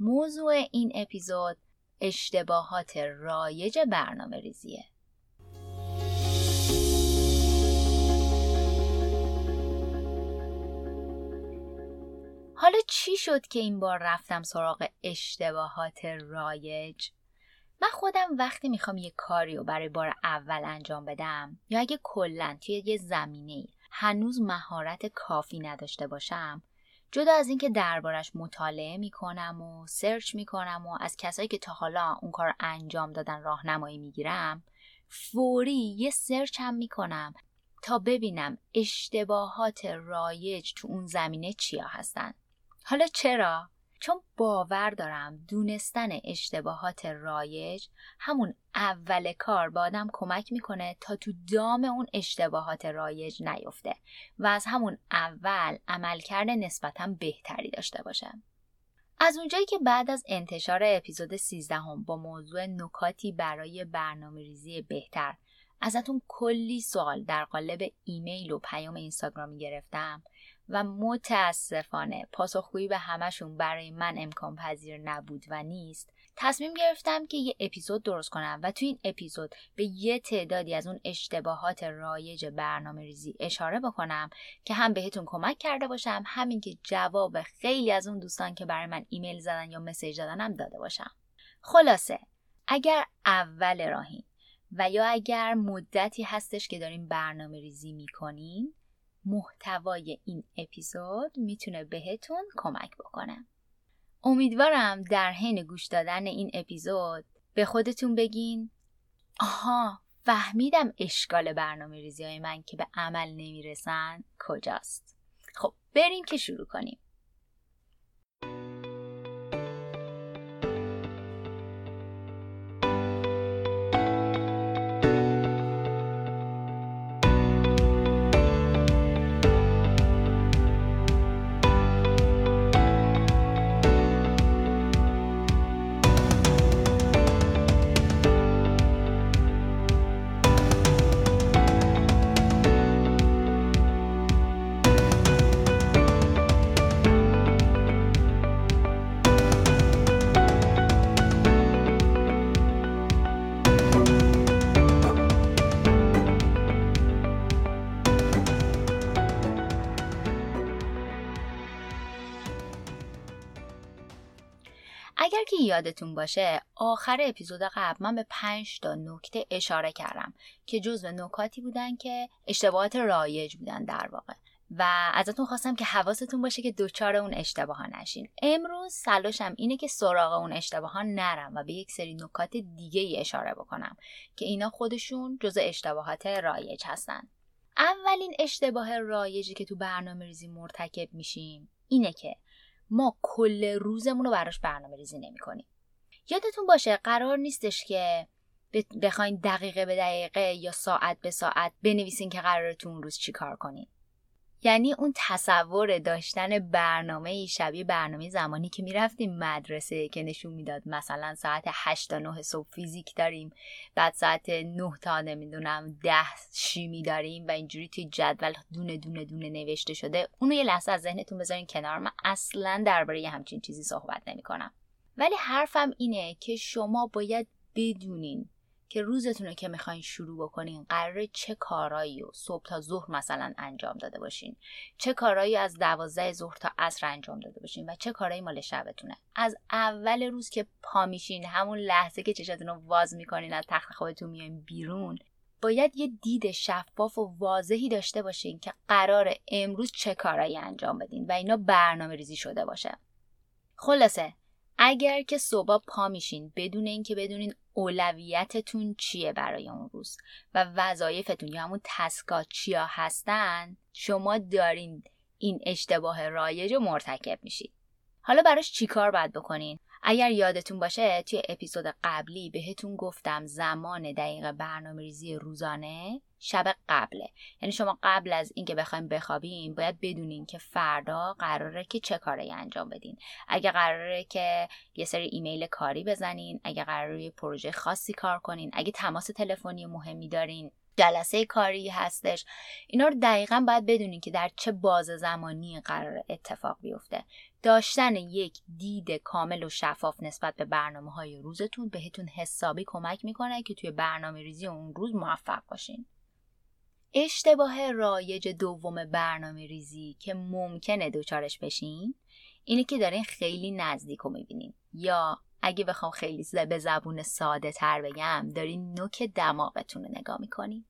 موضوع این اپیزود اشتباهات رایج برنامه ریزیه. حالا چی شد که این بار رفتم سراغ اشتباهات رایج؟ من خودم وقتی می‌خوام یه کاری رو برای بار اول انجام بدم یا اگه کلا توی یه زمینه هنوز مهارت کافی نداشته باشم جدا از اینکه دربارش مطالعه می‌کنم و search می‌کنم و از کسایی که تا حالا اون کار انجام دادن راهنمایی می‌گیرم فوری یه search هم می‌کنم تا ببینم اشتباهات رایج تو اون زمینه چیا هستن. حالا چرا؟ چون باور دارم دونستن اشتباهات رایج همون اول کار به آدم کمک می‌کنه تا تو دام اون اشتباهات رایج نیفته و از همون اول عملکرد نسبتا بهتری داشته باشه. از اونجایی که بعد از انتشار اپیزود 13 هم با موضوع نکاتی برای برنامه ریزی بهتر ازتون کلی سوال در قالب ایمیل و پیام اینستاگرامی گرفتم و متاسفانه پاسخگویی به همشون برای من امکان پذیر نبود و نیست تصمیم گرفتم که یه اپیزود درست کنم و تو این اپیزود به یه تعدادی از اون اشتباهات رایج برنامه ریزی اشاره بکنم که هم بهتون کمک کرده باشم همین که جواب خیلی از اون دوستان که برای من ایمیل زدن یا مسیج دادنم داده باشم. خلاصه اگر اول راهین و یا اگر مدتی هستش که داریم برنامه ریزی می‌کنین محتوای این اپیزود می‌تونه بهتون کمک بکنه. امیدوارم در حین گوش دادن این اپیزود به خودتون بگین آها فهمیدم اشکال برنامه ریزی های من که به عمل نمی‌رسن کجاست. خب بریم که شروع کنیم. یادتون باشه آخر اپیزود قبل من به پنج تا نکته اشاره کردم که جزو نکاتی بودن که اشتباهات رایج بودن در واقع. و ازتون خواستم که حواستون باشه که دوچار اون اشتباه ها نشین. امروز سلاشم اینه که سراغ اون اشتباه ها نرم و به یک سری نکات دیگه ای اشاره بکنم که اینا خودشون جزو اشتباهات رایج هستن. اولین اشتباه رایجی که تو برنامه ریزی مرتکب میشیم اینه که ما کل روزمون رو براش برنامه ریزی نمی کنیم. یادتون باشه قرار نیستش که بخواین دقیقه به دقیقه یا ساعت به ساعت بنویسین که قرارتون روز چی کار کنین. یعنی اون تصور داشتن برنامه شبیه برنامه زمانی که می‌رفتیم مدرسه که نشون می‌داد مثلا ساعت 8 تا 9 صبح فیزیک داریم بعد ساعت 9 تا نمی‌دونم 10 شیمی داریم و اینجوری توی جدول دونه دونه دونه نوشته شده. اونو یه لحظه از ذهنتون بذارین کنار. من اصلا درباره همچین چیزی صحبت نمی کنم ولی حرفم اینه که شما باید بدونین که روزتون رو که می‌خواین شروع بکنین قراره چه کارایی و صبح تا ظهر مثلا انجام داده باشین؟ چه کارایی از دوازده ظهر تا عصر انجام داده باشین؟ و چه کارایی مال شبتونه؟ از اول روز که پا میشین همون لحظه که چشتون رو واز می‌کنین از تخت خوابتون میاین بیرون باید یه دید شفاف و واضحی داشته باشین که قرار امروز چه کارایی انجام بدین و اینا برنامه ریزی شده باشه. خلاصه اگر که صبح پا میشین بدون اینکه بدونین اولویتتون چیه برای اون روز و وظایفتون یا همون تسکا چیا هستن شما دارین این اشتباه رایج رو مرتکب میشید. حالا براش چیکار باید بکنین؟ اگر یادتون باشه توی اپیزود قبلی بهتون گفتم زمان دقیق برنامه ریزی روزانه شب قبله. یعنی شما قبل از اینکه بخوایم بخوابیم باید بدونین که فردا قراره که چه کاری انجام بدین. اگه قراره که یه سری ایمیل کاری بزنین اگه قراره یه پروژه خاصی کار کنین اگه تماس تلفنی مهمی دارین جلسه کاری هستش اینا رو دقیقا باید بدونین که در چه باز زمانی قرار اتفاق بیفته. داشتن یک دید کامل و شفاف نسبت به برنامه های روزتون بهتون حسابی کمک می‌کنه که توی برنامه ریزی اون روز موفق باشین. اشتباه رایج دوم برنامه ریزی که ممکنه دوچارش بشین اینه که دارین خیلی نزدیک رو می‌بینین. یا اگه بخوام خیلی به زبون ساده تر بگم دارین نوک دماغتون رو نگاه می‌کنین.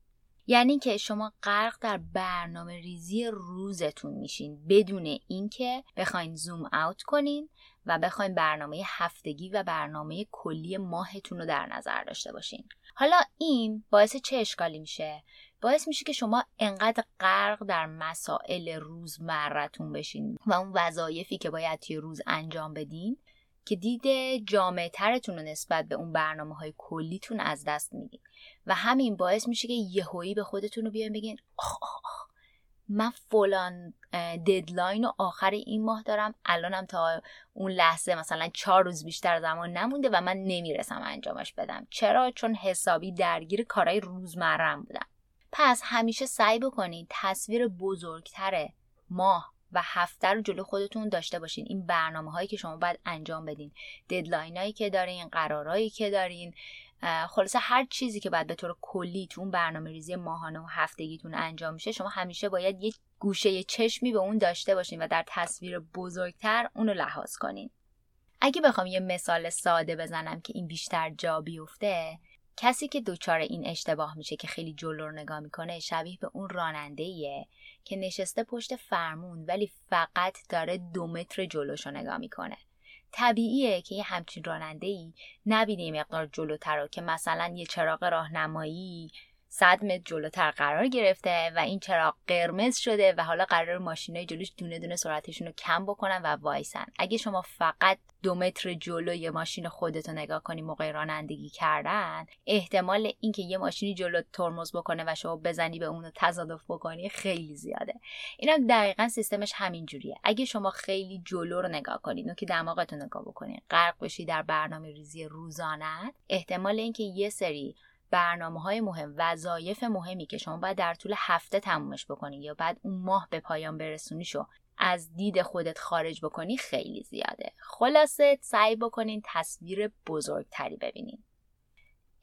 یعنی که شما غرق در برنامه ریزی روزتون میشین. بدون اینکه بخواین زوم اوت کنین و بخواین برنامه هفتگی و برنامه کلی ماهتون رو در نظر داشته باشین. حالا این باعث چه اشکالی میشه؟ باعث میشه که شما انقدر غرق در مسائل روزمرتون بشین و اون وظایفی که باید توی روز انجام بدین که دید جامعه ترتون رو نسبت به اون برنامه های کلیتون از دست میدین. و همین باعث میشه که یهویی به خودتون رو بیاین بگین آخ آخ آخ من فلان ددلاین و آخر این ماه دارم الانم تا اون لحظه مثلا چهار روز بیشتر زمان نمونده و من نمی‌رسم انجامش بدم. چرا؟ چون حسابی درگیر کارهای روزمرم بودم پس همیشه سعی بکنید تصویر بزرگتر ماه و هفته رو جلو خودتون داشته باشین. این برنامه هایی که شما باید انجام بدین. ددلاین هایی که دارین قرارهایی که دارین. خلاصه هر چیزی که باید به طور کلی تو اون برنامه ریزی ماهانه و هفتگیتون انجام میشه شما همیشه باید یک گوشه چشمی به اون داشته باشین و در تصویر بزرگتر اون رو لحاظ کنین. اگه بخوام یه مثال ساده بزنم که این بیشتر جا بیفته کسی که دچار این اشتباه میشه که خیلی جلو نگاه می‌کنه شبیه به اون راننده که نشسته پشت فرمون ولی فقط داره دو متر جلوشو نگاه می‌کنه. طبیعیه که یه همچین راننده ای نبینه مقدار جلوتر رو که مثلا یه چراغ راهنمایی صد متر جلوتر قرار گرفته و این چراغ قرمز شده و حالا قرار ماشینای جلوش دونه دونه سرعتشون رو کم بکنن و وایسن. اگه شما فقط دو متر جلوی ماشین خودتو نگاه کنی موقع رانندگی کردن احتمال اینکه یه ماشینی جلو ترمز بکنه و شما بزنی به اونو تصادف بکنی خیلی زیاده. اینم دقیقا سیستمش همین جوریه. اگه شما خیلی جلو رو نگاه کنید که دماغتو نگاه بکنید غرق بشی در برنامه ریزی روزانه احتمال اینکه یه سری برنامه های مهم وظایف مهمی که شما باید در طول هفته تمومش بکنی یا بعد اون ماه به پایان برسونیشو از دید خودت خارج بکنی خیلی زیاده. خلاصه سعی بکنین تصویر بزرگتری ببینین.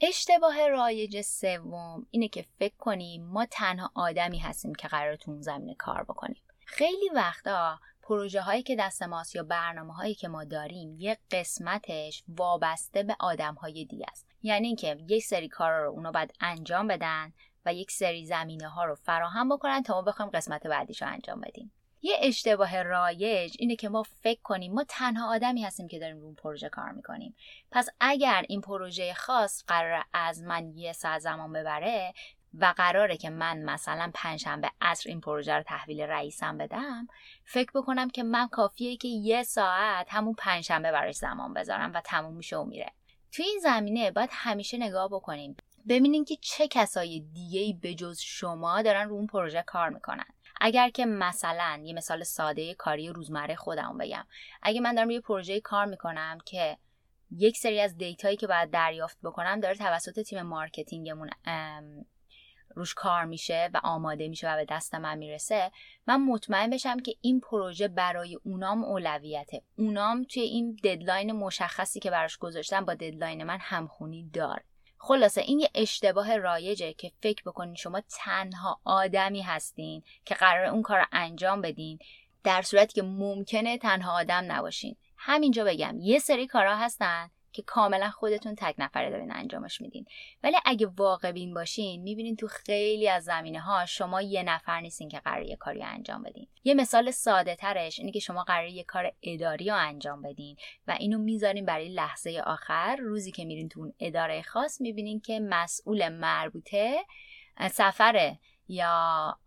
اشتباه رایج سوم اینه که فکر کنیم ما تنها آدمی هستیم که قرار تو اون زمینه کار بکنیم. خیلی وقتا پروژه هایی که دست ماست یا برنامه هایی که ما داریم یک قسمتش وابسته به آدم های دیگه است. یعنی اینکه یک سری کارا رو اونا باید انجام بدن و یک سری زمینه ها رو فراهم بکنن تا ما بخوایم قسمت بعدیش رو انجام بدیم. یه اشتباه رایج اینه که ما فکر کنیم ما تنها آدمی هستیم که داریم رو اون پروژه کار می‌کنیم. پس اگر این پروژه خاص قرار از من یه ساعت زمان ببره و قراره که من مثلا پنجشنبه عصر این پروژه رو تحویل رئیسم بدم فکر بکنم که من کافیه که یه ساعت همون پنجشنبه براش زمان بذارم و تموم میشه و میره. توی این زمینه باید همیشه نگاه بکنیم. ببینیم که چه کسای دیگه به جز شما دارن رو اون پروژه کار می‌کنن. اگر که مثلا یه مثال ساده کاری روزمره خودم بگم. اگه من دارم یه پروژه کار می‌کنم که یک سری از data یی که باید دریافت بکنم داره توسط تیم marketing مون روش کار میشه و آماده میشه و به دست من می‌رسه من مطمئن بشم که این پروژه برای اونام اولویته. اونام توی این deadline مشخصی که براش گذاشتم با deadline من همخونی داره. خلاصه این یه اشتباه رایجه که فکر بکنین شما تنها آدمی هستین که قرار اون کار رو انجام بدین در صورتی که ممکنه تنها آدم نباشین. همینجا بگم یه سری کارا هستن که کاملا خودتون تک نفره دارین انجامش میدین. ولی اگه واقع بین باشین می‌بینین تو خیلی از زمینه ها شما یه نفر نیستین که قرار یه کاری انجام بدین. یه مثال ساده ترش اینه که شما قرار یه کار اداری رو انجام بدین و اینو می‌ذارین برای لحظه آخر. روزی که میرین تو اون اداره خاص می‌بینین که مسئول مربوطه سفر یا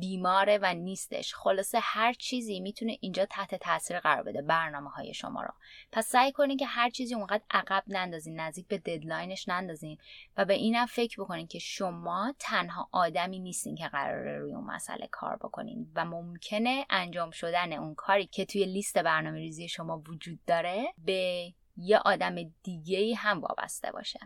بیماره و نیستش. خلاصه هر چیزی می‌تونه اینجا تحت تاثیر قرار بده برنامه های شما رو. پس سعی کنین که هر چیزی اونقدر عقب نندازین نزدیک به ددلاینش نندازین و به اینم فکر بکنین که شما تنها آدمی نیستین که قراره روی اون مسئله کار بکنین و ممکنه انجام شدن اون کاری که توی لیست برنامه ریزی شما وجود داره به یه آدم دیگه هم وابسته باشه.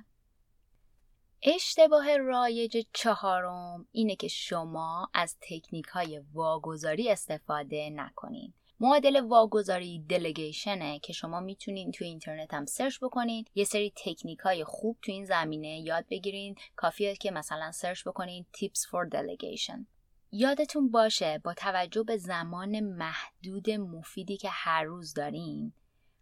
اشتباه رایج چهارم اینه که شما از تکنیک های واگذاری استفاده نکنین. معادل واگذاری delegation ه که شما می‌تونین تو اینترنت هم search بکنین. یه سری تکنیک های خوب تو این زمینه یاد بگیرین. کافیه که مثلا search بکنین tips for delegation. یادتون باشه با توجه به زمان محدود مفیدی که هر روز دارین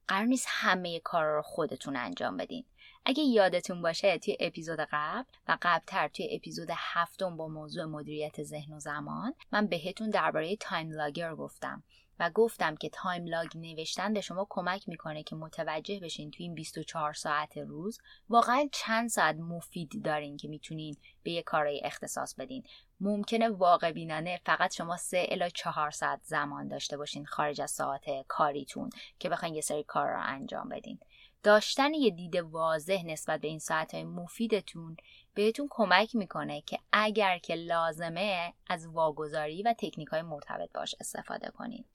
قرار نیست همه کارا رو خودتون انجام بدین. اگه یادتون باشه توی اپیزود قبل و قبلتر توی اپیزود هفتم با موضوع مدیریت ذهن و زمان من بهتون درباره time logger گفتم و گفتم که تایم لاگ نوشتن به شما کمک می‌کنه که متوجه بشین توی این 24 ساعت روز واقعا چند ساعت مفید دارین که می‌تونین به یه کارایی اختصاص بدین. ممکنه واقع بینانه فقط شما سه الا چهار ساعت زمان داشته باشین خارج از ساعت کاریتون که بخواین یه سری کار رو انجام بدین. داشتن یه دید واضح نسبت به این ساعت مفیدتون بهتون کمک می‌کنه که اگر که لازمه از واگذاری و تکنیک های مرتبط باش استفاده کنید.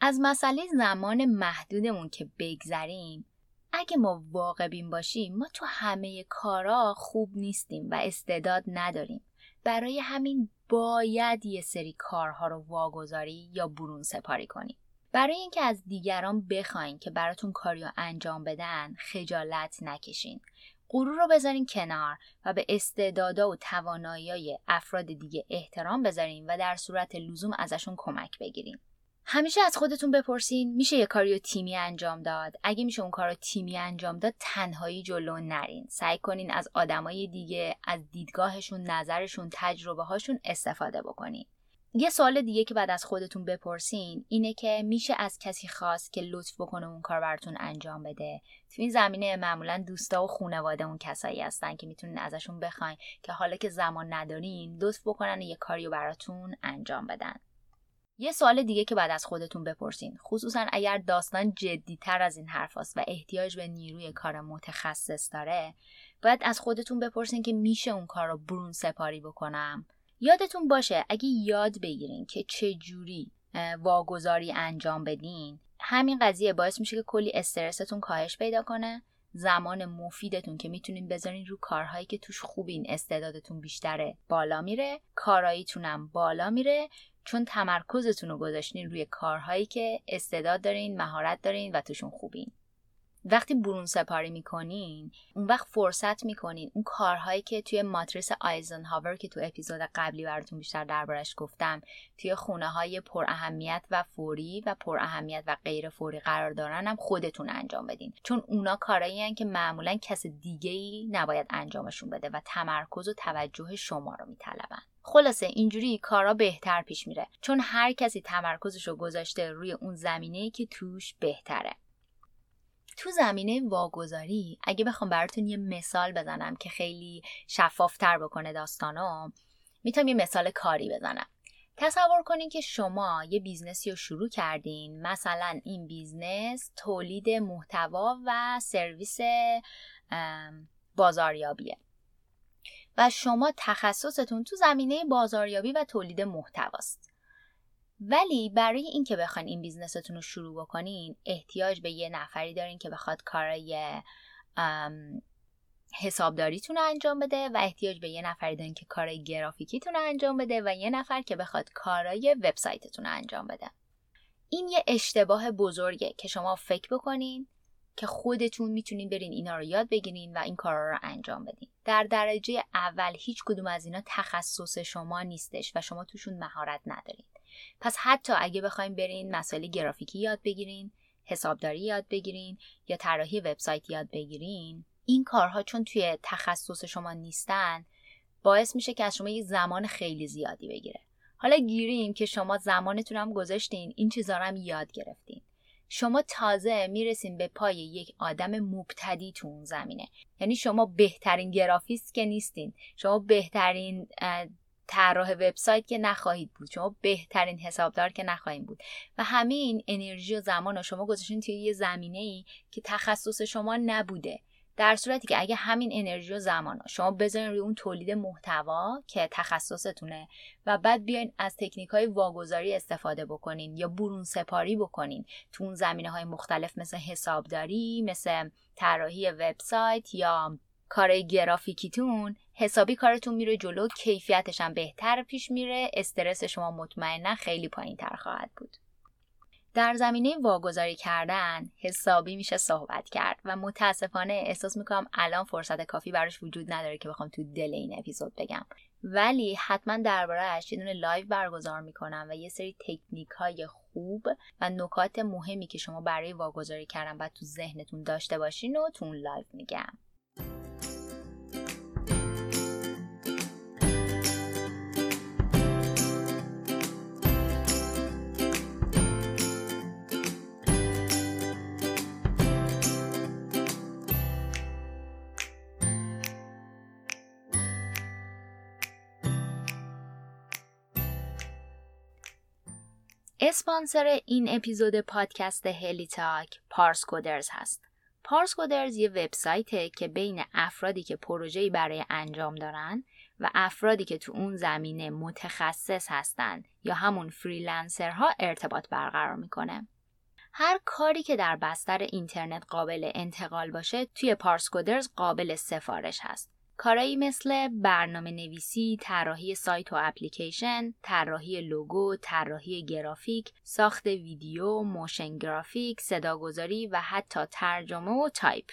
از مسئله زمان محدودمون که بگذریم اگه ما واقع بین باشیم ما تو همه کارا خوب نیستیم و استعداد نداریم برای همین باید یه سری کارها رو واگذاری یا برون سپاری کنیم برای اینکه از دیگران بخواین که براتون کاریو انجام بدن خجالت نکشین. غرور رو بذارین کنار و به استعدادا و توانایی افراد دیگه احترام بذارین و در صورت لزوم ازشون کمک بگیرین. همیشه از خودتون بپرسین میشه یه کاریو تیمی انجام داد؟ اگه میشه اون کار رو تیمی انجام داد تنهایی جلو نرین. سعی کنین از آدمای دیگه از دیدگاهشون نظرشون تجربه هاشون استفاده بکنین. یه سوال دیگه که بعد از خودتون بپرسین اینه که میشه از کسی خواست که لطف بکنه اون کار براتون انجام بده؟ تو این زمینه معمولا دوستا و خونواده اون کسایی هستن که می‌تونین ازشون بخواین که حالا که زمان ندارین لطف بکنن یه کاریو براتون انجام بدن. یه سوال دیگه که بعد از خودتون بپرسین. خصوصا اگر داستان جدیتر از این حرف و احتیاج به نیروی کار متخصص داره باید از خودتون بپرسین که میشه اون کار رو برون سپاری بکنم. یادتون باشه اگه یاد بگیرین که چه جوری واگذاری انجام بدین همین قضیه باعث میشه که کلی استرستون کاهش پیدا کنه زمان مفیدتون که می‌تونین بذارین رو کارهایی که توش خوبین استعدادتون بیشتره بالا میره کاراییتونم بالا میره چون تمرکزتون رو گذاشتین روی کارهایی که استعداد دارین مهارت دارین و توشون خوبین. وقتی برون سپاری می‌کنین اون وقت فرصت می‌کنین. اون کارهایی که توی ماتریس آیزنهاور که تو اپیزود قبلی براتون بیشتر دربارش گفتم توی خونه های پر اهمیت و فوری و پر اهمیت و غیر فوری قرار دارن هم خودتون انجام بدین. چون اونا کارهایی که معمولا کس دیگه ای نباید انجامشون بده و تمرکز و توجه شما رو میطلبن. خلاصه اینجوری کارا بهتر پیش میره. چون هر کسی تمرکزش رو گذاشته روی اون زمینه که توش بهتره. تو زمینه واگذاری اگه بخوام براتون یه مثال بزنم که خیلی شفافتر بکنه داستانو می‌تونم یه مثال کاری بزنم. تصور کنین که شما یه business ی رو شروع کردین مثلا این business تولید محتوا و سرویس بازاریابیه. و شما تخصصتون تو زمینه بازاریابی و تولید محتواست. ولی برای اینکه بخواین این بیزنستون رو شروع بکنین احتیاج به یه نفری دارین که بخواد کارای حسابداریتون رو انجام بده و احتیاج به یه نفری دارین که کارای گرافیکیتون رو انجام بده و یه نفر که بخواد کارای وبسایتتون رو انجام بده. این یه اشتباه بزرگه که شما فکر بکنین که خودتون می‌تونین برین اینا رو یاد بگیرین و این کارا رو انجام بدین. در درجه اول هیچ کدوم از اینا تخصص شما نیستش و شما توشون مهارت ندارین. پس حتی اگه بخوایم برین مسائل گرافیکی یاد بگیرین حسابداری یاد بگیرین یا طراحی وبسایت یاد بگیرین این کارها چون توی تخصص شما نیستن باعث میشه که از شما یه زمان خیلی زیادی بگیره. حالا گیریم که شما زمانتون هم گذاشتین این چیزا رو هم یاد گرفتین. شما تازه می‌رسین به پای یک آدم مبتدی تو اون زمینه. یعنی شما بهترین گرافیست که نیستین. شما بهترین طراح وبسایت که نخواهید بود. شما بهترین حسابدار که نخواهید بود. و همین انرژی و زمان رو شما گذاشتین توی یه زمینه ای که تخصص شما نبوده. در صورتی که اگه همین انرژی و زمان شما بذارین روی اون تولید محتوا که تخصصتونه و بعد بیاین از تکنیک های واگذاری استفاده بکنین یا برون سپاری بکنین تو اون زمینه های مختلف مثل حسابداری مثل طراحی وبسایت یا کار گرافیکیتون حسابی کارتون میره جلو کیفیتش هم بهتر پیش میره استرس شما مطمئنا خیلی پایین تر خواهد بود. در زمینه واگذاری کردن حسابی میشه صحبت کرد و متاسفانه احساس می‌کنم الان فرصت کافی براش وجود نداره که بخوام تو دل این اپیزود بگم. ولی حتما دربارهش یه دونه live برگزار می‌کنم و یه سری تکنیک های خوب و نکات مهمی که شما برای واگذاری کردن باید تو ذهنتون داشته باشین و تو اون live میگم. اسپانسر این اپیزود پادکست هلی تاک پارس کودرز هست. پارس کودرز یه وبسایته که بین افرادی که پروژه‌ای برای انجام دارن و افرادی که تو اون زمینه متخصص هستن یا همون freelancer ها ارتباط برقرار می‌کنه. هر کاری که در بستر اینترنت قابل انتقال باشه توی پارس کودرز قابل سفارش هست. کارایی مثل برنامه نویسی، طراحی سایت و اپلیکیشن، طراحی لوگو، طراحی گرافیک، ساخت ویدیو، motion graphic، صداگذاری و حتی ترجمه و تایپ.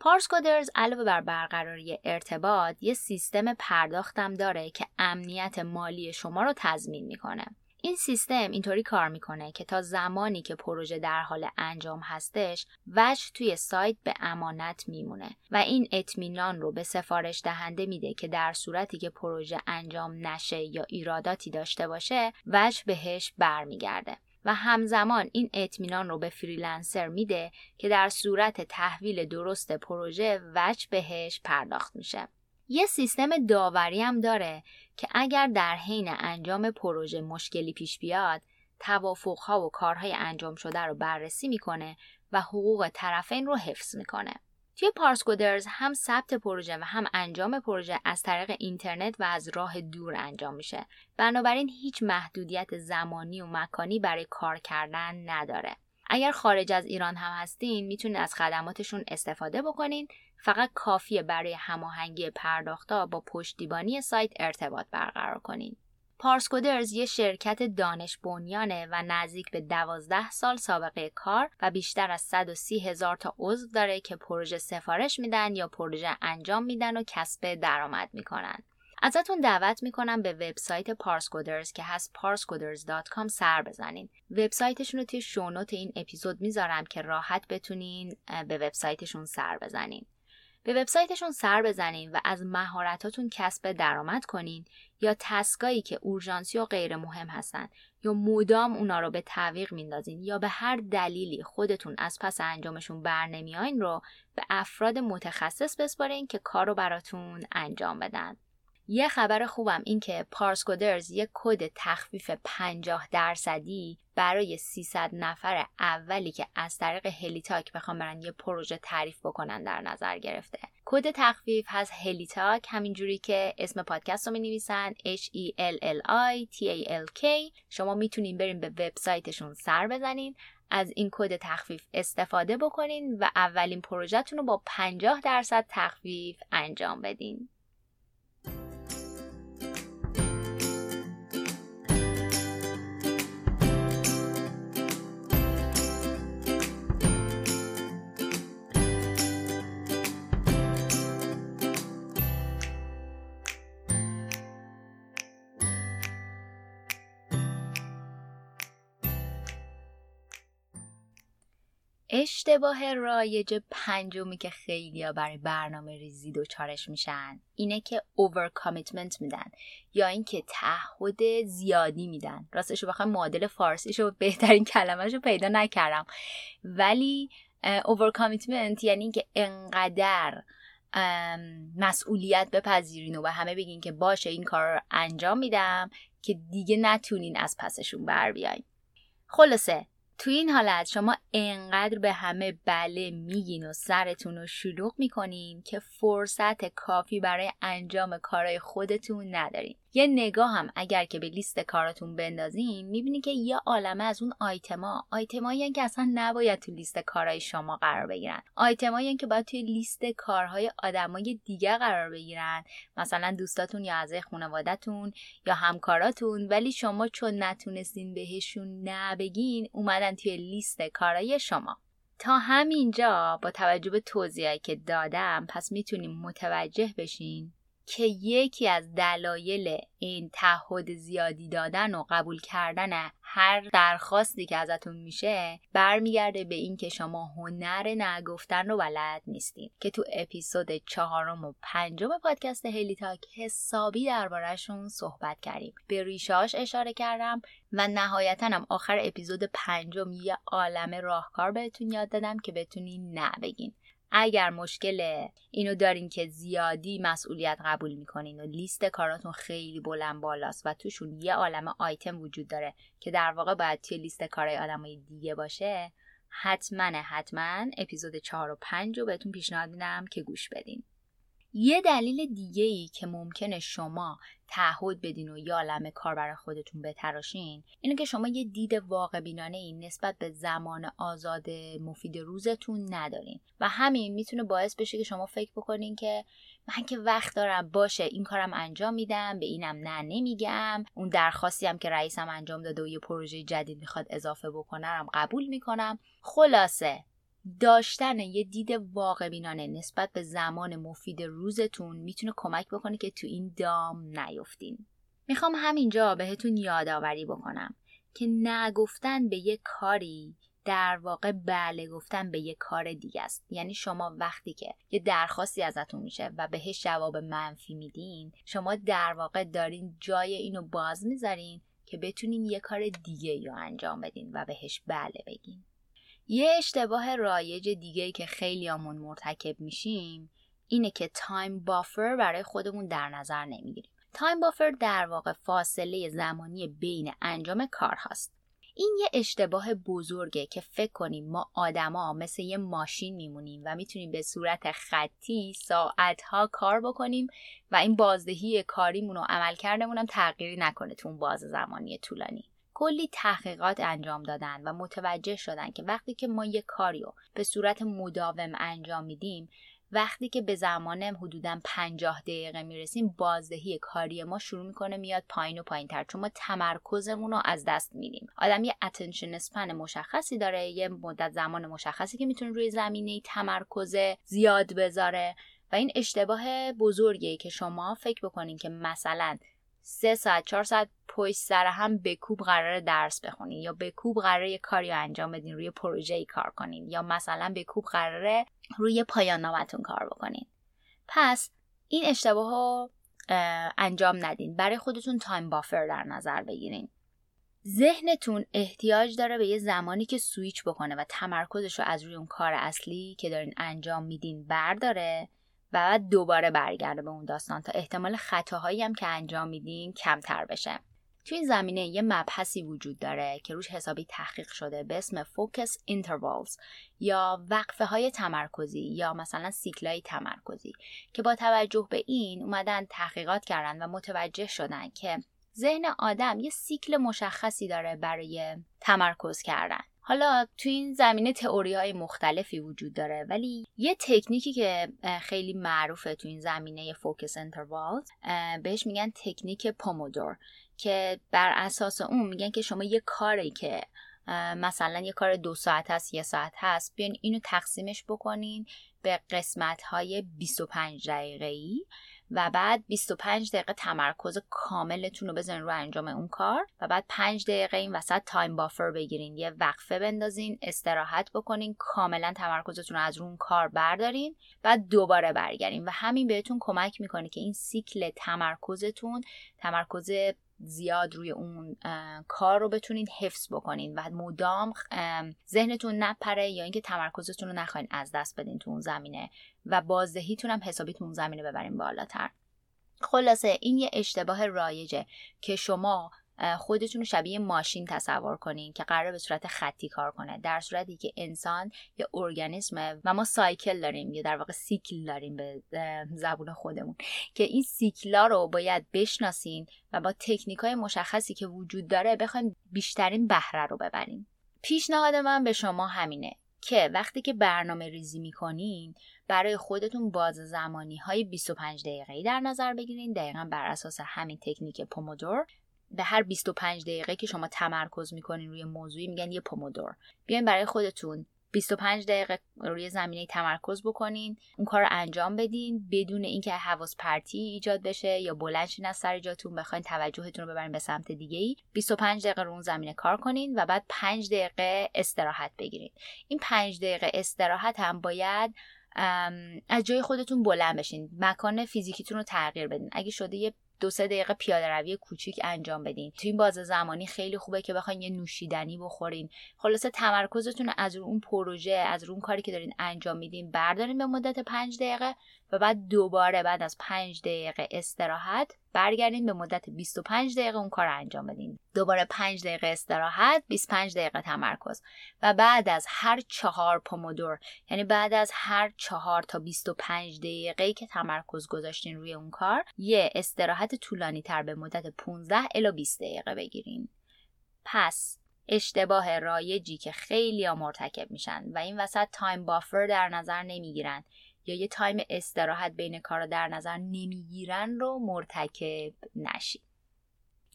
پارس کودرز علاوه بر برقراری ارتباط یه سیستم پرداختم داره که امنیت مالی شما رو تضمین می‌کنه. این سیستم اینطوری کار می‌کنه که تا زمانی که پروژه در حال انجام هستش وجه توی سایت به امانت میمونه و این اطمینان رو به سفارش دهنده میده که در صورتی که پروژه انجام نشه یا ایراداتی داشته باشه وجه بهش برمیگرده. و همزمان این اطمینان رو به فریلنسر میده که در صورت تحویل درست پروژه وجه بهش پرداخت میشه. یه سیستم داوری هم داره که اگر در حین انجام پروژه مشکلی پیش بیاد توافقها و کارهای انجام شده رو بررسی می‌کنه و حقوق طرفین رو حفظ می‌کنه. توی پارسکودرز هم ثبت پروژه و هم انجام پروژه از طریق اینترنت و از راه دور انجام میشه. بنابراین هیچ محدودیت زمانی و مکانی برای کار کردن نداره. اگر خارج از ایران هم هستین می‌تونید از خدماتشون استفاده بکنین فقط کافیه برای هماهنگی پرداختا با پشتیبانی سایت ارتباط برقرار کنین. پارسکودرز یه شرکت دانش بنیانه و نزدیک به 12 سال سابقه کار و بیشتر از 130 هزار تا عضو داره که پروژه سفارش میدن یا پروژه انجام میدن و کسب درآمد می‌کنن. ازتون دعوت می‌کنم به وبسایت پارسکودرز که هست parscoders.com سر بزنین. وبسایتشون رو توی شونوت این اپیزود می‌ذارم که راحت بتونین به وبسایتشون سر بزنین. به وبسایتشون سر بزنین و از مهارتاتون کسب درآمد کنین یا تسکایی که اورژانسی و غیر مهم هستن یا مدام اونا رو به تعویق میندازین یا به هر دلیلی خودتون از پس انجامشون بر نمیاین رو به افراد متخصص بسپارین که کار رو براتون انجام بدن. یه خبر خوبم این که پارسکودرز یک کد تخفیف 50 درصدی برای 300 نفر اولی که از طریق هلیتاک بخوام برن یه پروژه تعریف بکنن در نظر گرفته. کد تخفیف هست هلیتاک همینجوری که اسم پادکست رو می نویسن H E L L I T A L K. شما می‌تونین برین به وبسایتشون سر بزنین از این کد تخفیف استفاده بکنین و اولین پروژهتون رو با 50 درصد تخفیف انجام بدین. اشتباه رایج پنجمی که خیلی برای برنامه ریزی دوچارش میشن اینه که اوور کامیتمنت میدن یا اینکه تعهد زیادی میدن. راستش رو بخوام معادل فارسیشو بهترین کلمهش رو پیدا نکردم. ولی اوور کامیتمنت یعنی اینکه انقدر مسئولیت بپذیرین و به همه بگین که باشه این کار رو انجام میدم که دیگه نتونین از پسشون بر بیاین. خلاصه تو این حالت شما انقدر به همه بله میگین و سرتون رو شلوغ می‌کنین که فرصت کافی برای انجام کارهای خودتون ندارین. یه نگاه هم اگر که به لیست کاراتون بندازین می‌بینی که یه عالمه از اون آیتما آیتمایی که اصلا نباید تو لیست کارهای شما قرار بگیرن. آیتمایی که باید توی لیست کارهای آدمای دیگه قرار بگیرن. مثلا دوستاتون یا اعضای خانوادهتون یا همکاراتون ولی شما چون نتونستین بهشون نبگین اومدن توی لیست کارهای شما. تا همینجا با توجه به توضیحی که دادم پس می‌تونیم متوجه بشین که یکی از دلایل این تعهد زیادی دادن و قبول کردن هر درخواستی که ازتون میشه برمیگرده به این که شما هنر نگفتن رو بلد نیستین. که تو اپیزود چهارم و پنجم پادکست هیلی تاک حسابی دربارهشون صحبت کردیم. به ریشاش اشاره کردم و نهایتا هم آخر اپیزود پنجم یه عالم راهکار بهتون یاد دادم که بتونین نبگین اگر مشکل اینو دارین که زیادی مسئولیت قبول می‌کنین و لیست کاراتون خیلی بلند بالاست و توشون یه عالم آیتم وجود داره که در واقع باید توی لیست کارهای آدمای دیگه باشه حتما حتما اپیزود 4 و 5 رو بهتون پیشنهاد میدم که گوش بدین. یه دلیل دیگه ای که ممکنه شما تعهد بدین و یا عالم کار برای خودتون بتراشین اینه که شما یه دید واقع بینانه این نسبت به زمان آزاد مفید روزتون ندارین. و همین می‌تونه باعث بشه که شما فکر بکنین که من که وقت دارم باشه این کارم انجام میدم به اینم نه نمیگم. اون درخواستی هم که رئیسم انجام داده و یه پروژه جدید می‌خواد اضافه بکنم قبول می‌کنم. خلاصه داشتن یه دید واقع بینانه نسبت به زمان مفید روزتون می‌تونه کمک بکنه که تو این دام نیفتین. می‌خوام همینجا بهتون یادآوری بکنم که نگفتن به یه کاری در واقع بله گفتن به یه کار دیگه است یعنی شما وقتی که یه درخواستی ازتون میشه و بهش جواب منفی میدین شما در واقع دارین جای اینو باز می‌ذارین که بتونین یه کار دیگه یا انجام بدین و بهش بله بگین یه اشتباه رایج دیگه که خیلیامون مرتکب میشیم اینه که time buffer برای خودمون در نظر نمی‌گیریم. time buffer در واقع فاصله زمانی بین انجام کار هست. این یه اشتباه بزرگه که فکر کنیم ما آدما مثل یه ماشین میمونیم و می‌تونیم به صورت خطی ساعتها کار بکنیم و این بازدهی کاریمون و عملکردمون هم تغییری نکنه تو اون بازه زمانی طولانی. کلی تحقیقات انجام دادن و متوجه شدن که وقتی که ما کاری رو به صورت مداوم انجام میدیم وقتی که به زمان حدودا 50 دقیقه می‌رسیم بازدهی کاری ما شروع می‌کنه میاد پایین و پایین تر چون ما تمرکزمون رو از دست میدیم. آدم یه اتنشن اسپن مشخصی داره یه مدت زمان مشخصی که می‌تونه روی زمینه تمرکز زیاد بذاره و این اشتباه بزرگیه که شما فکر بکنین که مثلا سه ساعت چهار ساعت پشت سر هم به کوب قرار درس بخونین یا به کوب قراره یه کاری انجام بدین روی پروژه ای کار کنین یا مثلا به کوب قراره روی پایان نامتون کار بکنین. پس این اشتباه رو انجام ندین. برای خودتون time buffer در نظر بگیرین. ذهنتون احتیاج داره به یه زمانی که سویچ بکنه و تمرکزش رو از روی اون کار اصلی که دارین انجام میدین برداره. و بعد دوباره برگرده به اون داستان تا احتمال خطاهایی هم که انجام میدین کمتر بشه. تو این زمینه یه مبحثی وجود داره که روش حسابی تحقیق شده به اسم Focus Intervals یا وقفه های تمرکزی یا مثلا سیکل های تمرکزی که با توجه به این اومدن تحقیقات کردن و متوجه شدن که ذهن آدم یه سیکل مشخصی داره برای تمرکز کردن. حالا تو این زمینه تئوری های مختلفی وجود داره ولی یه تکنیکی که خیلی معروفه تو این زمینه فوکس انتروال بهش میگن تکنیک پومودور که بر اساس اون میگن که شما یه کاری که مثلا یه کار دو ساعت هست یه ساعت هست بیان اینو تقسیمش بکنین به قسمت های 25 دقیقه ای و بعد 25 دقیقه تمرکز کاملتون رو بزنین رو انجام اون کار و بعد 5 دقیقه این وسط تایم بافر بگیرین. یه وقفه بندازین استراحت بکنین کاملا تمرکزتون رو از اون کار بردارین بعد دوباره برگردین. و همین بهتون کمک می‌کنه که این سیکل تمرکزتون تمرکز زیاد روی اون کار رو بتونین حفظ بکنین و مدام ذهنتون نپره یا اینکه تمرکزتون رو نخواین از دست بدین تو اون زمینه و بازدهیتون هم حسابی تو اون زمینه ببرین بالاتر. خلاصه این یه اشتباه رایجه که شما خودتون رو شبیه ماشین تصور کنین که قرار به صورت خطی کار کنه. در صورتی که انسان یه ارگانیسمه و ما سایکل داریم یا در واقع سیکل داریم به زبون خودمون. که این سیکلا رو باید بشناسین و با تکنیک های مشخصی که وجود داره بخوایم بیشترین بهره رو ببریم. پیشنهاد من به شما همینه که وقتی که برنامه ریزی می‌کنین برای خودتون باز زمانی های 25 دقیقه در نظر بگیرین. دقیقا بر اساس همین تکنیک پومودور به هر 25 دقیقه که شما تمرکز می‌کنین روی موضوعی میگن یه پومودور. بیاین برای خودتون 25 دقیقه روی زمینه تمرکز بکنین اون کار رو انجام بدین بدون اینکه حواس پرتی ایجاد بشه یا بلندشین از سر جاتون بخواین توجهتون رو ببرین به سمت دیگه ای 25 دقیقه رو اون زمینه کار کنین و بعد 5 دقیقه استراحت بگیرین. این 5 دقیقه استراحت هم باید از جای خودتون بلند بشین. مکان فیزیکیتون رو تغییر بدین. اگه شده یه دو سه دقیقه پیاده روی کوچیک انجام بدین. تو این باز زمانی خیلی خوبه که بخواین یه نوشیدنی بخورین. خلاصه تمرکزتون از رو اون پروژه از رو اون کاری که دارین انجام میدین بردارین به مدت پنج دقیقه و بعد دوباره بعد از پنج دقیقه استراحت برگردین به مدت 25 دقیقه اون کار انجام بدین. دوباره 5 دقیقه استراحت 25 دقیقه تمرکز. و بعد از هر چهار پومودورو یعنی بعد از هر چهار تا 25 دقیقه که تمرکز گذاشتین روی اون کار یه استراحت طولانی تر به مدت 15 الی 20 دقیقه بگیرین. پس اشتباه رایجی که خیلی ها مرتکب میشن و این وسط time buffer در نظر نمی‌گیرن. یا یه time استراحت بین کارا در نظر نمی‌گیرن رو مرتکب نشید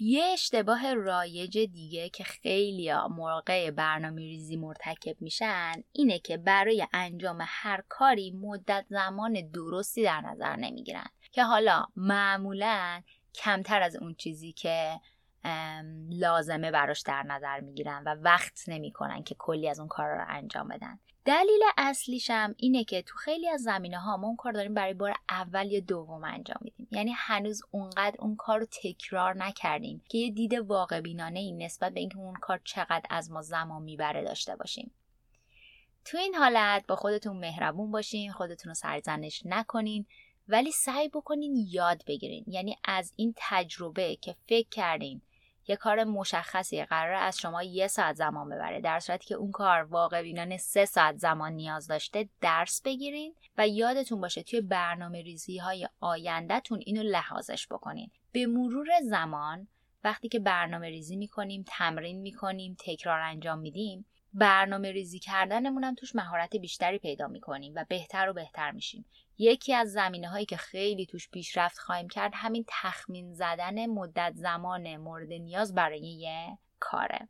یه اشتباه رایج دیگه که خیلی موقع برنامه ریزی مرتکب میشن اینه که برای انجام هر کاری مدت زمان درستی در نظر نمی‌گیرن. که حالا معمولا کمتر از اون چیزی که لازمه براش در نظر می‌گیرن و وقت نمی‌کنن که کلی از اون کار رو انجام بدن. دلیل اصلیشم اینه که تو خیلی از زمینه ها ما اون کار داریم برای بار اول یا دوم انجام میدیم. یعنی هنوز اونقدر اون کار رو تکرار نکردیم که یه دید واقع بینانه این نسبت به اینکه اون کار چقدر از ما زمان می‌بره داشته باشیم. تو این حالت با خودتون مهربون باشین خودتون رو سرزنش نکنین ولی سعی بکنین یاد بگیرین. یعنی از این تجربه که فکر کردین یه کار مشخصی قرار از شما یه ساعت زمان ببره. در صورتی که اون کار واقع بینانه سه ساعت زمان نیاز داشته درس بگیرین و یادتون باشه توی برنامه ریزی های آیندهتون اینو لحاظش بکنین. به مرور زمان وقتی که برنامه ریزی می‌کنیم تمرین می‌کنیم تکرار انجام میدیم برنامه ریزی کردنمون توش مهارت بیشتری پیدا می‌کنیم و بهتر و بهتر میشیم. یکی از زمینه هایی که خیلی توش پیشرفت خواهیم کرد همین تخمین زدن مدت زمان مورد نیاز برای یه کاره.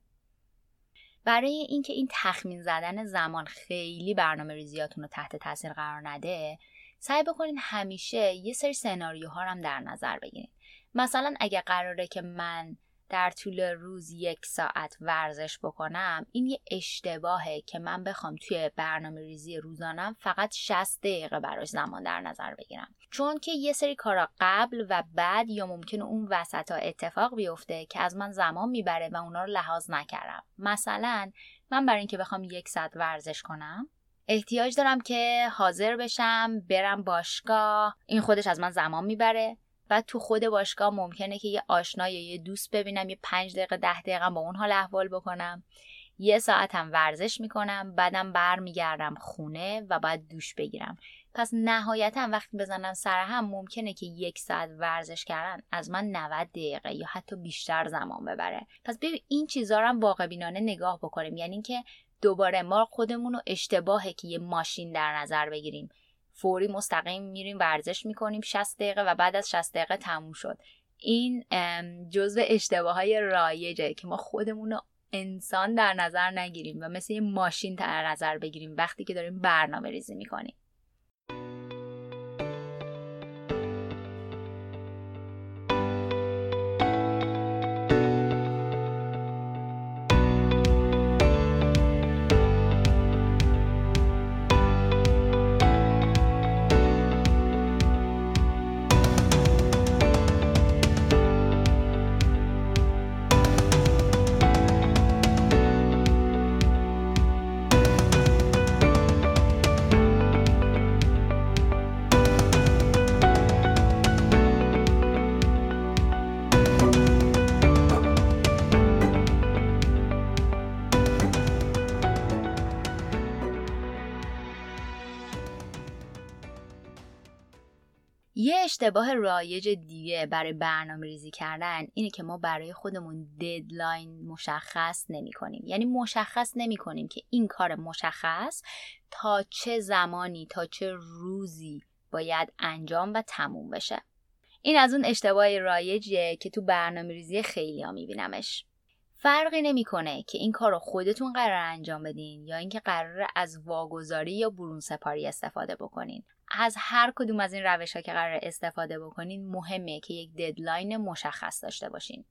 برای اینکه این تخمین زدن زمان خیلی برنامه ریزیاتون رو تحت تاثیر قرار نده سعی بکنین همیشه یه سری سناریوها هم در نظر بگیرین. مثلا اگه قراره که من در طول روز یک ساعت ورزش بکنم این یه اشتباهه که من بخوام توی برنامه ریزی روزانم فقط 60 دقیقه براش زمان در نظر بگیرم. چون که یه سری کارا قبل و بعد یا ممکنه اون وسط ها اتفاق بیفته که از من زمان می‌بره و اونا رو لحاظ نکردم. مثلا من برای اینکه بخوام یک ساعت ورزش کنم احتیاج دارم که حاضر بشم برم باشگاه این خودش از من زمان می‌بره. بعد تو خود باشگاه ممکنه که یه آشنا یا یه دوست ببینم یه پنج دقیقه ده دقیقه با اون حال احوال بکنم. یه ساعتم ورزش می‌کنم بعدم برمیگردم خونه و بعد دوش بگیرم. پس نهایتا وقتی بزنم سر هم ممکنه که یک ساعت ورزش کردن از من 90 دقیقه یا حتی بیشتر زمان ببره. پس ببین این چیزا رو هم واقع بینانه نگاه بکنیم. یعنی اینکه دوباره ما خودمون رو اشتباهه که یه ماشین در نظر بگیریم. فوری مستقیم میریم ورزش می‌کنیم 60 دقیقه و بعد از 60 دقیقه تموم شد. این جزو اشتباه های رایجه که ما خودمون انسان در نظر نگیریم و مثل یه ماشین در نظر بگیریم وقتی که داریم برنامه ریزی می‌کنیم. اشتباه رایج دیگه برای برنامه ریزی کردن اینه که ما برای خودمون ددلاین مشخص نمی کنیم یعنی مشخص نمی کنیم که این کار مشخص تا چه زمانی تا چه روزی باید انجام و تموم بشه. این از اون اشتباه رایجیه که تو برنامه ریزی خیلی ها میبینمش. فرقی نمی‌کنه که این کار رو خودتون قرار انجام بدین یا اینکه قرار از واگذاری یا برون سپاری استفاده بکنین. از هر کدوم از این روش ها که قراره استفاده بکنین مهمه که یک deadline مشخص داشته باشین.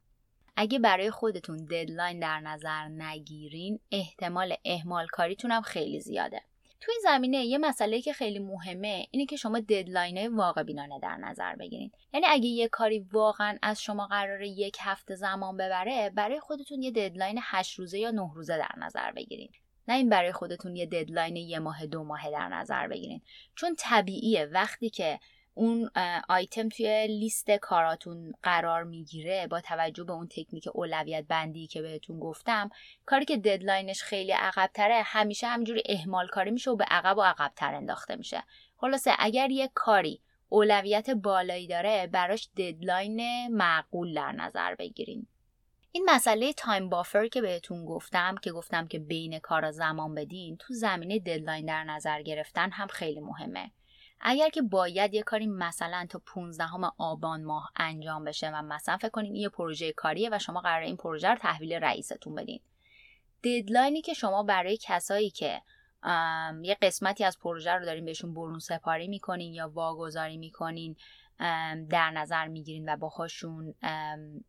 اگه برای خودتون deadline در نظر نگیرین احتمال اهمال کاریتون هم خیلی زیاده. تو این زمینه یه مسئله که خیلی مهمه اینه که شما deadline های واقع بینانه در نظر بگیرید یعنی اگه یه کاری واقعا از شما قراره یک هفته زمان ببره برای خودتون یه deadline هشت روزه یا نه روزه در نظر بگیرید نیاین برای خودتون یه deadline یه ماه دو ماه در نظر بگیرید چون طبیعیه. وقتی که اون آیتم توی لیست کاراتون قرار می‌گیره با توجه به اون تکنیک اولویت بندی که بهتون گفتم کاری که deadline ش خیلی عقب تره همیشه همینجوری اهمال کاری میشه و به عقب و عقب تر انداخته میشه. خلاصه اگر یه کاری اولویت بالایی داره براش deadline معقول در نظر بگیرین. این مسئله time buffer که بهتون گفتم که گفتم که بین کارا زمان بدین تو زمینه deadline در نظر گرفتن هم خیلی مهمه. اگر که باید یه کاری مثلا تا 15 آبان ماه انجام بشه و مثلا فکر کنین یه پروژه کاریه و شما قراره این پروژه رو تحویل رئیستون بدین. deadline ی که شما برای کسایی که یه قسمتی از پروژه رو دارین بهشون برون سپاری می‌کنین یا واگذاری می‌کنین در نظر می‌گیرین و باهاشون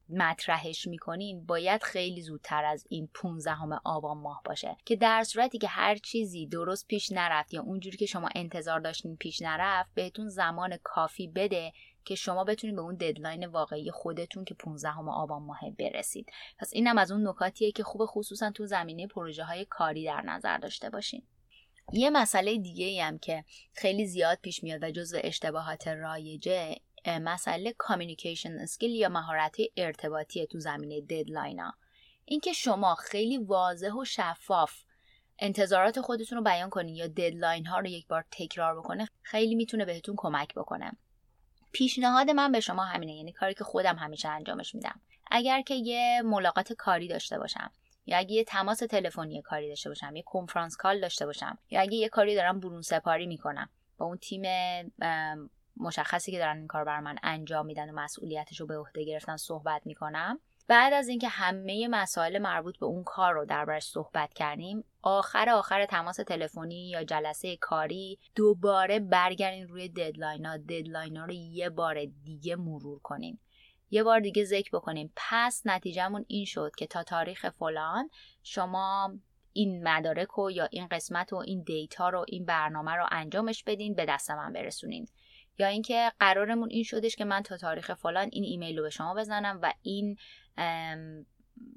مطرحش می‌کنین باید خیلی زودتر از این 15 آبان ماه باشه. که در صورتی که هر چیزی درست پیش نرفت یا اونجوری که شما انتظار داشتین پیش نرفت بهتون زمان کافی بده که شما بتونید به اون ددلاین واقعی خودتون که 15 آبان ماه برسید. پس اینم از اون نکاتیه که خوب خصوصا تو زمینه پروژه های کاری در نظر داشته باشین. یه مسئله دیگه ای هم که خیلی زیاد پیش میاد و جزو اشتباهات رایجه مسئله communication skill یا مهارت ارتباطی تو زمینه deadline ها. اینکه شما خیلی واضح و شفاف انتظارات خودتون رو بیان کنین یا deadline ها رو یک بار تکرار بکنه خیلی می‌تونه بهتون کمک بکنه. پیشنهاد من به شما همینه یعنی کاری که خودم همیشه انجامش میدم. اگر که یه ملاقات کاری داشته باشم. یا اگه یه تماس تلفنی کاری داشته باشم یه conference call داشته باشم یا اگه یه کاری دارم برون سپاری می‌کنم. با اون تیم مشخصی که دارن این کار برای من انجام میدن و مسئولیتش رو به عهده گرفتن صحبت می‌کنم. بعد از اینکه همه مسائل مربوط به اون کار رو دربارش صحبت کردیم آخر آخر تماس تلفنی یا جلسه کاری دوباره برگردین روی deadline ها. deadline ها رو یه بار دیگه مرور کنین. یه بار دیگه ذکر بکنیم. پس نتیجهمون این شد که تا تاریخ فلان شما این مدارک و یا این قسمت و این data رو این برنامه رو انجامش بدین به دست من برسونین. یا اینکه قرارمون این شدش که من تا تاریخ فلان این ایمیل رو به شما بزنم و این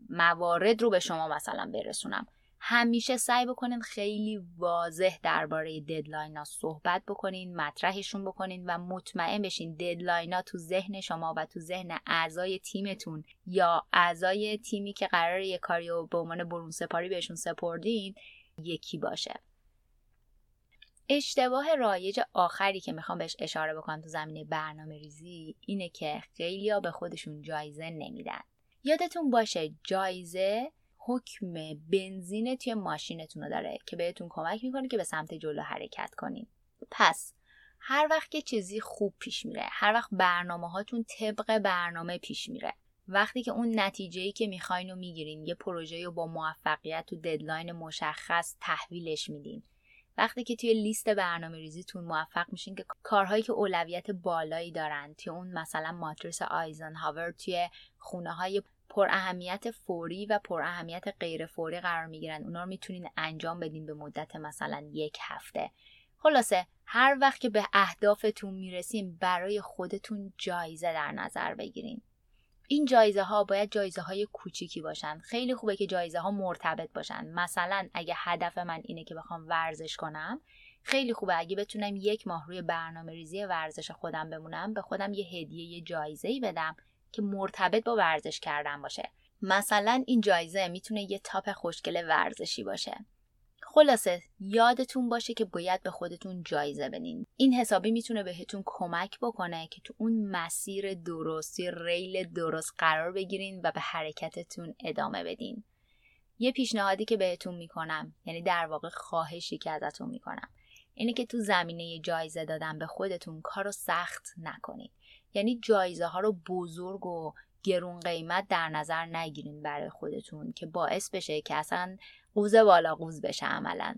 موارد رو به شما مثلا برسونم. همیشه سعی بکنین خیلی واضح درباره deadline ها صحبت بکنین مطرحشون بکنین و مطمئن بشین deadline ها تو ذهن شما و تو ذهن اعضای تیمتون یا اعضای تیمی که قراره یه کاری رو به عنوان برون سپاری بهشون سپردین یکی باشه. اشتباه رایج آخری که می‌خوام بهش اشاره بکنم تو زمینه برنامه ریزی اینه که خیلی به خودشون جایزه نمیدن. یادتون باشه جایزه حکم بنزین توی ماشینتون رو داره که بهتون کمک می‌کنه که به سمت جلو حرکت کنین. پس هر وقت که چیزی خوب پیش میره هر وقت برنامه هاتون طبق برنامه پیش میره وقتی که اون نتیجه ای که می‌خواین رو می‌گیرین یه پروژه رو با موفقیت تو ددلاین مشخص تحویلش میدین. وقتی که توی لیست برنامه ریزیتون موفق میشین که کارهایی که اولویت بالایی دارن توی اون مثلا ماتریس آیزنهاور توی خونه های پر اهمیت فوری و پر اهمیت غیر فوری قرار می‌گیرن. اونا رو می‌تونین انجام بدین به مدت مثلا یک هفته. خلاصه هر وقت که به اهدافتون می‌رسین برای خودتون جایزه در نظر بگیرین. این جایزه ها باید جایزه های کوچیکی باشن. خیلی خوبه که جایزه ها مرتبط باشن. مثلا اگه هدف من اینه که بخوام ورزش کنم خیلی خوبه. اگه بتونم یک ماه روی برنامه ریزی ورزش خودم بمونم به خودم یه هدیه یه جایزه ای بدم. که مرتبط با ورزش کردن باشه. مثلا این جایزه می‌تونه یه تاپ خوشگل ورزشی باشه. خلاصه یادتون باشه که باید به خودتون جایزه بدین. این حسابی می‌تونه بهتون کمک بکنه که تو اون مسیر درستی ریل درست قرار بگیرین و به حرکتتون ادامه بدین. یه پیشنهادی که بهتون می‌کنم یعنی در واقع خواهشی که ازتون می‌کنم اینه که تو زمینه جایزه دادن به خودتون کارو سخت نکنید یعنی جایزه ها رو بزرگ و گرون قیمت در نظر نگیرین برای خودتون که باعث بشه که اصلا قوز بالا قوز بشه عملا.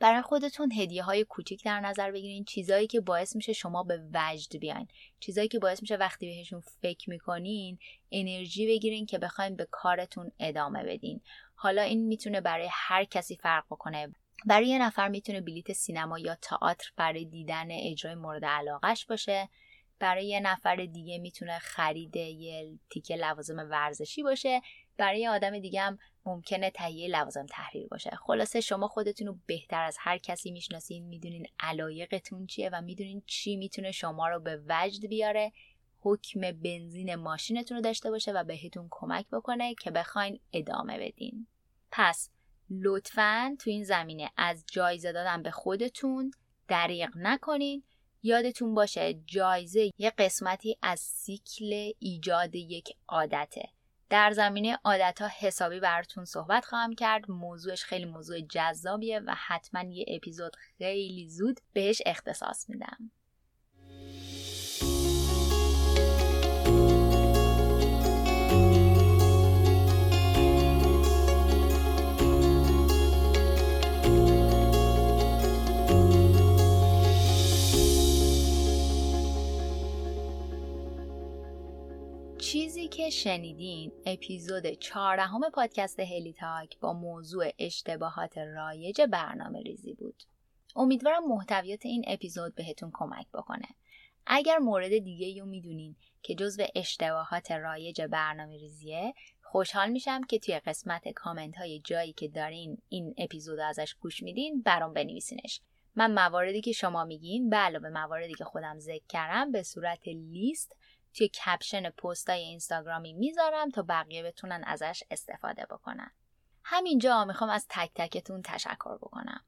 برای خودتون هدیه های کوچیک در نظر بگیرین چیزایی که باعث میشه شما به وجد بیاین. چیزایی که باعث میشه وقتی بهشون فکر می‌کنین انرژی بگیرین که بخواین به کارتون ادامه بدین. حالا این می‌تونه برای هر کسی فرق بکنه. برای یه نفر می‌تونه بلیت سینما یا تئاتر برای دیدن اجرای مورد علاقش باشه. برای یه نفر دیگه می‌تونه خرید یه تیکه لوازم ورزشی باشه. برای آدم دیگه هم ممکنه تهیه لوازم تحریر باشه. خلاصه شما خودتون رو بهتر از هر کسی می‌شناسین می‌دونین علایقتون چیه و می‌دونین چی می‌تونه شما رو به وجد بیاره. حکم بنزین ماشینتون رو داشته باشه و بهتون کمک بکنه که بخواین ادامه بدین. پس لطفا تو این زمینه از جایزه دادن به خودتون دریغ نکنین. یادتون باشه جایزه یه قسمتی از سیکل ایجاد یک عادته. در زمینه عادت ها حسابی براتون صحبت خواهم کرد. موضوعش خیلی موضوع جذابیه و حتما یه اپیزود خیلی زود بهش اختصاص میدم. که شنیدین اپیزود چهاردهم پادکست هلی تاک با موضوع اشتباهات رایج برنامه ریزی بود. امیدوارم محتویات این اپیزود بهتون کمک بکنه. اگر مورد دیگه رو می‌دونین که جزو اشتباهات رایج برنامه ریزیه خوشحال میشم که توی قسمت کامنت های جایی که دارین این اپیزود ازش گوش میدین برام بنویسینش. من مواردی که شما میگین به علاوه مواردی که خودم ذکر کردم به صورت لیست توی caption پستای اینستاگرامی می‌ذارم تا بقیه بتونن ازش استفاده بکنن. همینجا می‌خوام از تک تکتون تشکر بکنم.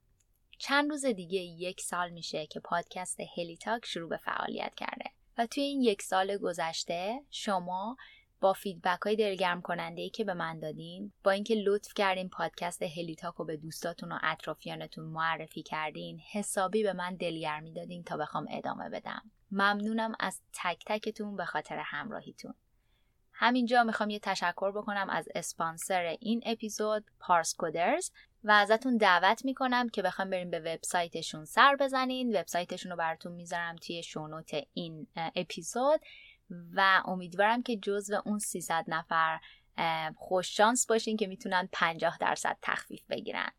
چند روز دیگه یک سال میشه که پادکست هلی تاک شروع به فعالیت کرده و توی این یک سال گذشته شما با feedback های دلگرم کننده ای که به من دادین با اینکه لطف کردین پادکست هلیتاک رو به دوستاتون و اطرافیانتون معرفی کردین حسابی به من دلگرمی دادین تا بخوام ادامه بدم. ممنونم از تک تکتون به خاطر همراهیتون. همینجا می‌خوام یه تشکر بکنم از اسپانسر این اپیزود پارس کودرز و ازتون دعوت می‌کنم که بخوام بریم به وبسایتشون سر بزنین. وبسایتشون رو براتون می‌ذارم توی شونوت این اپیزود. و امیدوارم که جزو اون 300 نفر خوش شانس باشین که می‌تونن 50 درصد تخفیف بگیرن.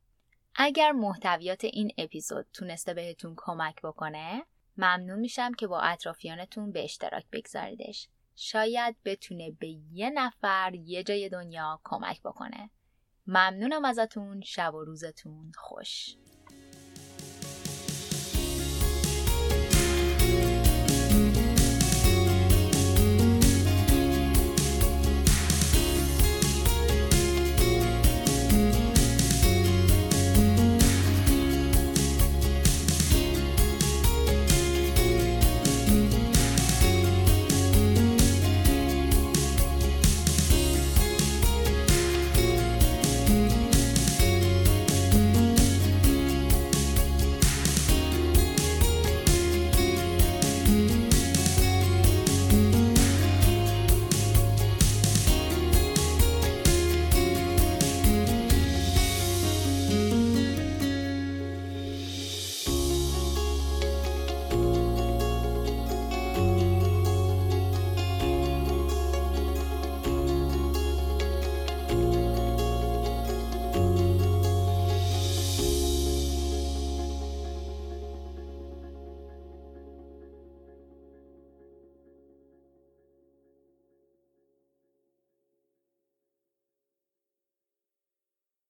اگر محتویات این اپیزود تونسته بهتون کمک بکنه ممنون میشم که با اطرافیانتون به اشتراک بگذاریدش. شاید بتونه به یه نفر یه جای دنیا کمک بکنه. ممنونم ازتون شب و روزتون خوش.